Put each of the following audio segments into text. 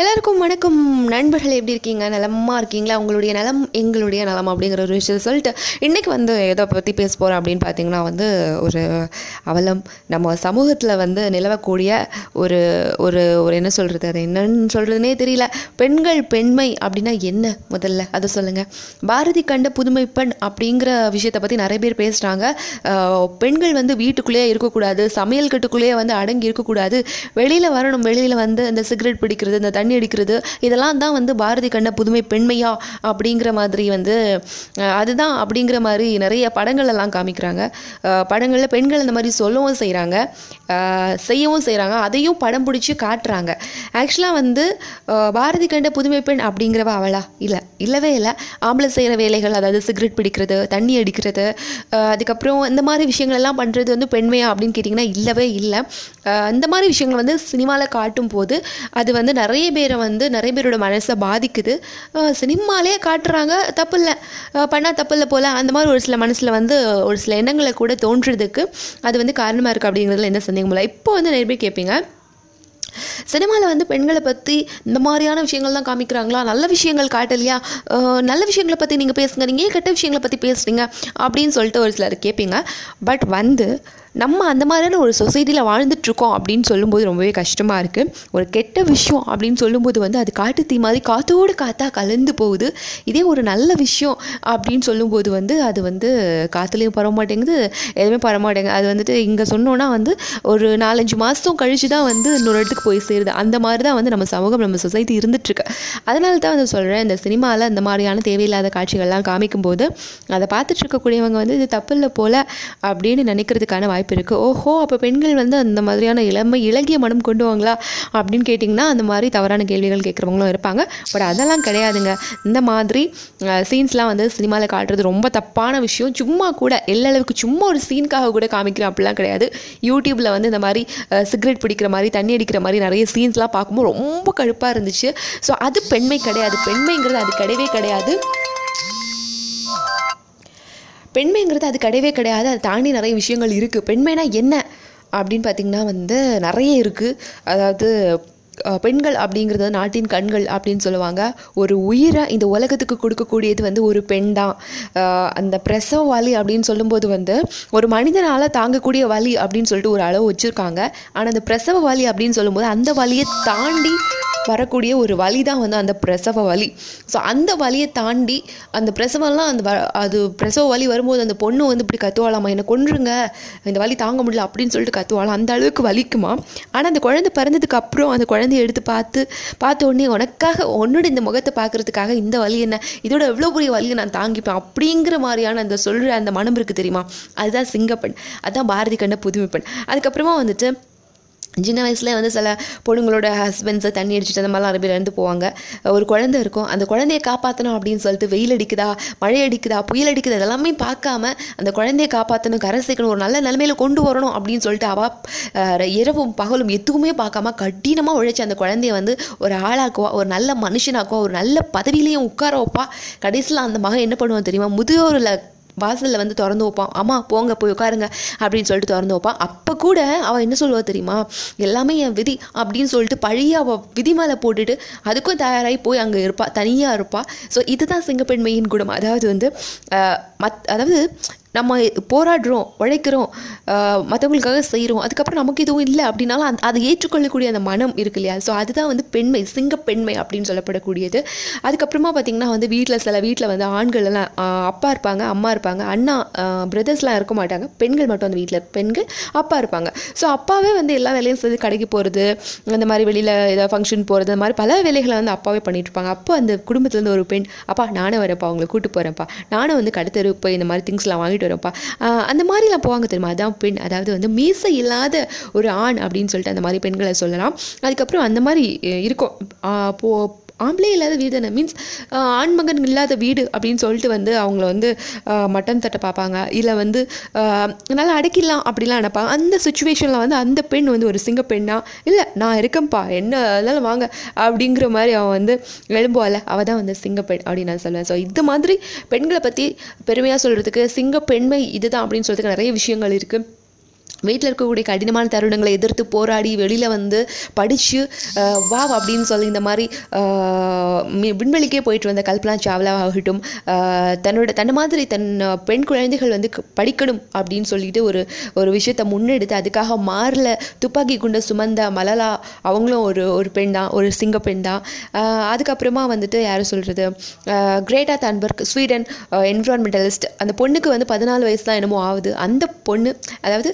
எல்லாருக்கும் வணக்கம். நண்பர்கள் எப்படி இருக்கீங்க? நலமாக இருக்கீங்களா? உங்களுடைய நலம் எங்களுடைய நலம் அப்படிங்கிற ஒரு விஷயம் சொல்லிட்டு இன்றைக்கி வந்து எதை பற்றி பேச போகிறோம் அப்படின்னு பார்த்தீங்கன்னா வந்து ஒரு அவலம். நம்ம சமூகத்தில் வந்து நிலவக்கூடிய ஒரு ஒரு ஒரு என்ன சொல்கிறது அது என்னன்னு சொல்கிறதுனே தெரியல. பெண்கள் பெண்மை அப்படின்னா என்ன முதல்ல? அதை சொல்லுங்கள் பாரதி கண்ட புதுமை பெண் அப்படிங்கிற விஷயத்தை பற்றி நிறைய பேர் பேசுகிறாங்க பெண்கள் வந்து வீட்டுக்குள்ளேயே இருக்கக்கூடாது. சமையல் கட்டுக்குள்ளேயே வந்து அடங்கி இருக்கக்கூடாது. வெளியில் வரணும். வெளியில் வந்து இந்த சிகரெட் பிடிக்கிறது இந்த தண்ணி அடிக்கிறது இதெல்லாம் தான் வந்து பாரதி கண்ட புதுமை பெண்மையா அப்படிங்கிற மாதிரி வந்து அதுதான் அப்படிங்கிற மாதிரி நிறைய படங்கள் எல்லாம் காமிக்கிறாங்க. படங்களில் பெண்கள் இந்த மாதிரி சொல்லவும் செய்கிறாங்க செய்யவும் செய்கிறாங்க அதையும் படம் பிடிச்சி காட்டுறாங்க. ஆக்சுவலாக வந்து பாரதி கண்ட புதுமை பெண் அப்படிங்கிறவ அவளா? இல்லை. இல்லவே இல்லை. ஆம்பளை செய்கிற வேலைகள் அதாவது சிகரெட் பிடிக்கிறது தண்ணி அடிக்கிறது அதுக்கப்புறம் இந்த மாதிரி விஷயங்கள் எல்லாம் பண்ணுறது வந்து பெண்மையா அப்படின்னு கேட்டிங்கன்னா இல்லவே இல்லை. இந்த மாதிரி விஷயங்கள் வந்து சினிமாவில் காட்டும் போது அது வந்து நிறைய பேரை வந்து நிறைய பேரோட மனசை பாதிக்குது. சினிமாலே காட்டுறாங்க தப்பு இல்லை பண்ணால் தப்பு இல்லை போல். அந்த மாதிரி ஒரு சில மனசில் வந்து ஒரு சில எண்ணங்களை கூட தோன்றதுக்கு அது வந்து காரணமாக இருக்குது அப்படிங்கிறதுல எந்த சந்தேகமும் இல்லை. இப்போ வந்து நிறைய பேர் கேட்பீங்க சினிமாவில் வந்து பெண்களை பற்றி இந்த மாதிரியான விஷயங்கள் தான் காமிக்கிறாங்களா? நல்ல விஷயங்கள் காட்டலையா? நல்ல விஷயங்களை பற்றி நீங்கள் பேசுங்க. நீங்கள் ஏன் கெட்ட விஷயங்களை பற்றி பேசுறீங்க? அப்படின்னு சொல்லிட்டு ஒரு சிலர் கேட்பீங்க பட் வந்து நம்ம அந்த மாதிரியான ஒரு சொசைட்டியில் வாழ்ந்துட்டுருக்கோம் அப்படின்னு சொல்லும்போது ரொம்பவே கஷ்டமாக இருக்குது ஒரு கெட்ட விஷயம் அப்படின்னு சொல்லும்போது வந்து அது காட்டு தீ மாதிரி காற்றோடு காற்றா கலந்து போகுது. இதே ஒரு நல்ல விஷயம் அப்படின்னு சொல்லும்போது வந்து அது வந்து காற்றுலையும் பரவ மாட்டேங்குது எதுவுமே பரவ மாட்டேங்குது. அது வந்துட்டு இங்கே சொன்னோன்னா வந்து ஒரு நாலஞ்சு மாதம் கழிச்சு தான் வந்து இன்னொரு இடத்துக்கு போய் சேருது. அந்த மாதிரி தான் வந்து நம்ம சமூகம் நம்ம சொசைட்டி இருந்துகிட்ருக்கு அதனால தான் வந்து சொல்கிறேன் இந்த சினிமாவில் இந்த மாதிரியான தேவையில்லாத காட்சிகள்லாம் காமிக்கும்போது அதை பார்த்துட்டு இருக்கக்கூடியவங்க வந்து இது தப்பு இல்லை போல் அப்படின்னு நினைக்கிறதுக்கான வாய்ப்பு இருக்குது ஓஹோ அப்போ பெண்கள் வந்து அந்த மாதிரியான இளமை இலகிய மனம் கொண்டு வாங்களா? அப்படின்னு கேட்டிங்கன்னா அந்த மாதிரி தவறான கேள்விகள் கேட்குறவங்களும் இருப்பாங்க. பட் அதெல்லாம் கிடையாதுங்க. இந்த மாதிரி சீன்ஸ்லாம் வந்து சினிமாவில் காட்டுறது ரொம்ப தப்பான விஷயம். சும்மா கூட எல்லளவுக்கு சும்மா ஒரு சீனுக்காக கூட காமிக்கிறோம். அப்படிலாம் கிடையாது. யூடியூப்பில் வந்து இந்த மாதிரி சிகரெட் பிடிக்கிற மாதிரி தண்ணி அடிக்கிற மாதிரி நிறைய சீன்ஸ்லாம் பார்க்கும்போது ரொம்ப கடுப்பாக இருந்துச்சு. ஸோ அது பெண்மை கிடையாது. பெண்மைங்கிறது அது கிடையவே கிடையாது. பெண்மைங்கிறது அது கிடையவே கிடையாது. அதை தாண்டி நிறைய விஷயங்கள் இருக்குது பெண்மைனா என்ன? அப்படின்னு பார்த்திங்கன்னா வந்து நிறைய இருக்குது அதாவது பெண்கள் அப்படிங்கிறது நாட்டின் கண்கள் அப்படின்னு சொல்லுவாங்க. ஒரு உயிரை இந்த உலகத்துக்கு கொடுக்கக்கூடியது வந்து ஒரு பெண் தான். அந்த பிரசவ வலி அப்படின்னு சொல்லும்போது வந்து ஒரு மனிதனால் தாங்கக்கூடிய வலி அப்படின்னு சொல்லிட்டு ஒரு அளவு வச்சுருக்காங்க. ஆனால் அந்த பிரசவ வலி அப்படின்னு சொல்லும்போது அந்த வலியை தாண்டி வரக்கூடிய ஒரு வலி தான் வந்து அந்த பிரசவ வலி. ஸோ அந்த வலியை தாண்டி அந்த பிரசவம்லாம் அந்த வ- அது பிரசவ வலி வரும்போது அந்த பொண்ணு வந்து இப்படி கத்துவாளாமா என்னை கொன்றுங்க. இந்த வலி தாங்க முடியல அப்படின்னு சொல்லிட்டு கத்துவாளாம். அந்த அளவுக்கு வலிக்குமா? ஆனால் அந்த குழந்தை பிறந்ததுக்கு அப்புறம் அந்த குழந்தைய எடுத்து பார்த்து பார்த்த உடனே உனக்காக உன்னோட இந்த முகத்தை பார்க்கறதுக்காக இந்த வலி என்ன? இதோட எவ்வளோ பெரிய வலியை நான் தாங்கிப்பேன்? அப்படிங்கிற மாதிரியான அந்த சொல்கிற அந்த மனம் இருக்குது தெரியுமா? அதுதான் சிங்கப்பெண். அதுதான் பாரதி கண்ட புதுமைப்பெண். அதுக்கப்புறமா வந்துட்டு சின்ன வயசுல வந்து சில பொண்ணுங்களோட ஹஸ்பண்ட்ஸை தண்ணி அடிச்சுட்டு அந்த மாதிரிலாம் அரபியில் பேர் போவாங்க. ஒரு குழந்தை இருக்கும். அந்த குழந்தைய காப்பாற்றணும் அப்படின்னு சொல்லிட்டு வெயில் அடிக்குதா மழை அடிக்குதா புயல் அடிக்குதா இதெல்லாமே பார்க்காம அந்த குழந்தைய காப்பாற்றணும் கரை சேர்க்கணும் ஒரு நல்ல நிலைமையில கொண்டு வரணும் அப்படின்னு சொல்லிட்டு அவா இரவும் பகலும் எதுவுமே பார்க்காம கடினமாக உழைச்சி அந்த குழந்தைய வந்து ஒரு ஆளாக்குவா ஒரு நல்ல மனுஷனாக்குவா ஒரு நல்ல பதவியிலையும் உட்கார வைப்பா. கடைசியில் அந்த மகன் என்ன பண்ணுவான் தெரியுமா? முதியோரில் வாசலில் வந்து திறந்து வைப்பான். அம்மா போங்க போய் உட்காருங்க அப்படின்னு சொல்லிட்டு திறந்து வைப்பான். அப்போ கூட அவள் என்ன சொல்லுவா தெரியுமா? எல்லாமே என் விதி அப்படின்னு சொல்லிட்டு பழைய அவள் விதி மேலே போட்டுட்டு அதுக்கும் தயாராகி போய் அங்கே இருப்பாள் தனியாக இருப்பாள் ஸோ இதுதான் சிங்கப்பெண்மையின் குணம். அதாவது வந்து மத் அதாவது நம்ம போராடுறோம் உழைக்கிறோம் மற்றவங்களுக்காக செய்கிறோம் அதுக்கப்புறம் நமக்கு எதுவும் இல்லை அப்படின்னாலும் அந்த அதை ஏற்றுக்கொள்ளக்கூடிய அந்த மனம் இருக்கு இல்லையா? ஸோ அதுதான் வந்து பெண்மை சிங்க பெண்மை அப்படின்னு சொல்லப்படக்கூடியது. அதுக்கப்புறமா பார்த்திங்கன்னா வந்து வீட்டில் சில வீட்டில் வந்து ஆண்கள் எல்லாம் அப்பா இருப்பாங்க அம்மா இருப்பாங்க அண்ணா பிரதர்ஸ்லாம் இருக்க மாட்டாங்க. பெண்கள் மட்டும் அந்த வீட்டில் பெண்கள் அப்பா இருப்பாங்க. ஸோ அப்பாவே வந்து எல்லா வேலையும் சேர்ந்து கடைக்கு போகிறது அந்த மாதிரி வெளியில் ஏதாவது ஃபங்க்ஷன் போகிறது அந்த மாதிரி பல வேலைகளை வந்து அப்பாவே பண்ணிட்டு இருப்பாங்க. அப்போ அந்த குடும்பத்துலேருந்து ஒரு பெண் அப்பா நானே வரேன்ப்பா அவங்களை கூட்டு போகிறேன்ப்பா நானும் வந்து கடத்தெரு போய் இந்த மாதிரி திங்ஸ்லாம் வாங்கிட்டு வரேன்ப்பா வரப்பா அந்த மாதிரிலாம் போவாங்க தெரியுமா? அதான் பெண் அதாவது வந்து மீசை இல்லாத ஒரு ஆண் அப்படின்னு சொல்லிட்டு அந்த மாதிரி பெண்களை சொல்லலாம். அதுக்கப்புறம் அந்த மாதிரி இருக்கும். போ ஆம்பளே இல்லாத வீடு தானே? மீன்ஸ் ஆண்மகன் இல்லாத வீடு அப்படின்னு சொல்லிட்டு வந்து அவங்கள வந்து மட்டன் தட்டை பார்ப்பாங்க. இல்லை வந்து நல்லா அடக்கிடலாம் அப்படிலாம் நினைப்பாங்க. அந்த சுச்சுவேஷனில் வந்து அந்த பெண் வந்து ஒரு சிங்க பெண்ணா? இல்லை நான் இருக்கேன்ப்பா என்ன அதனால வாங்க அப்படிங்கிற மாதிரி அவன் வந்து எழும்புவாள். அவள் தான் வந்து சிங்கப்பெண் அப்படின்னு நான் சொல்லுவேன். ஸோ இது மாதிரி பெண்களை பற்றி பெருமையாக சொல்கிறதுக்கு சிங்க பெண்மை இதுதான் அப்படின்னு சொல்கிறதுக்கு நிறைய விஷயங்கள் இருக்குது வீட்டில் இருக்கக்கூடிய கடினமான தருணங்களை எதிர்த்து போராடி வெளியில் வந்து படித்து வா அப்படின்னு சொல்லி இந்த மாதிரி விண்வெளிக்கே போயிட்டு வந்த கல்பனா சாவ்லா ஆகட்டும் தன்னோட தன்ன மாதிரி தன் பெண் குழந்தைகள் வந்து படிக்கணும் அப்படின்னு சொல்லிட்டு ஒரு ஒரு விஷயத்தை முன்னெடுத்து அதுக்காக மாரில் துப்பாக்கி குண்டை சுமந்த மலலா அவங்களும் ஒரு ஒரு பெண் தான் ஒரு சிங்க பெண் தான். அதுக்கப்புறமா வந்துட்டு யார் சொல்கிறது கிரேட்டா தான்பர்க் ஸ்வீடன் என்விரான்மெண்டலிஸ்ட் அந்த பொண்ணுக்கு வந்து பதினாலு வயசு தான் என்னமோ ஆகுது. அந்த பொண்ணு அதாவது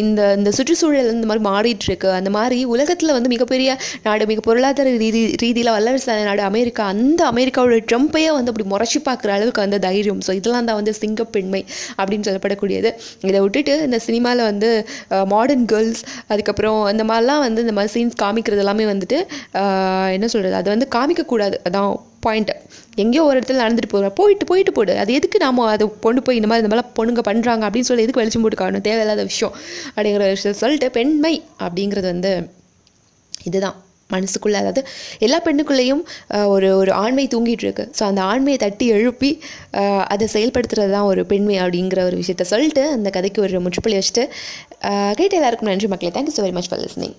இந்த இந்த சுற்றுச்சூழல் இந்த மாதிரி மாறிட்டுருக்கு. அந்த மாதிரி உலகத்தில் வந்து மிகப்பெரிய நாடு மிக பொருளாதார ரீதி ரீதியில் வல்லரசு நாடு அமெரிக்கா. அந்த அமெரிக்காவோட ட்ரம்ப்பையே வந்து அப்படி முறைச்சி பார்க்குற அளவுக்கு அந்த தைரியம். ஸோ இதெல்லாம் தான் வந்து சிங்கப்பெண்மை அப்படின்னு சொல்லப்படக்கூடியது. இதை விட்டுட்டு இந்த சினிமாவில் வந்து மாடர்ன் கேர்ள்ஸ் அதுக்கப்புறம் இந்த மாதிரிலாம் வந்து இந்த மாதிரி சீன்ஸ் காமிக்கிறது எல்லாமே வந்துட்டு என்ன சொல்கிறது அது வந்து காமிக்கக்கூடாது. அதான் பாயிண்ட் எங்கேயோ ஒரு இடத்துல நடந்துட்டு போகிறோம் போயிட்டு போயிட்டு போடு. அது எதுக்கு நாம அதை பொண்ணு போய் இந்த மாதிரி இந்த மாதிரிலாம் பொண்ணுங்க பண்ணுறாங்க அப்படின்னு சொல்லி எதுக்கு வெளிச்சம் போட்டு காணும் தேவையில்லாத விஷயம் அப்படிங்கிற விஷயம் சொல்லிட்டு பெண்மை அப்படிங்கிறது வந்து இதுதான். மனசுக்குள்ளே அதாவது எல்லா பெண்ணுக்குள்ளேயும் ஒரு ஒரு ஆண்மை தூங்கிட்டு இருக்கு. ஸோ அந்த ஆண்மையை தட்டி எழுப்பி அதை செயல்படுத்துறது தான் ஒரு பெண்மை அப்படிங்கிற ஒரு விஷயத்த சொல்லிட்டு அந்த கதைக்கு ஒரு முற்றுப்புள்ளி வச்சுட்டு கேட்ட எல்லாருக்கும் நன்றி மக்களே. Thank you so very much for listening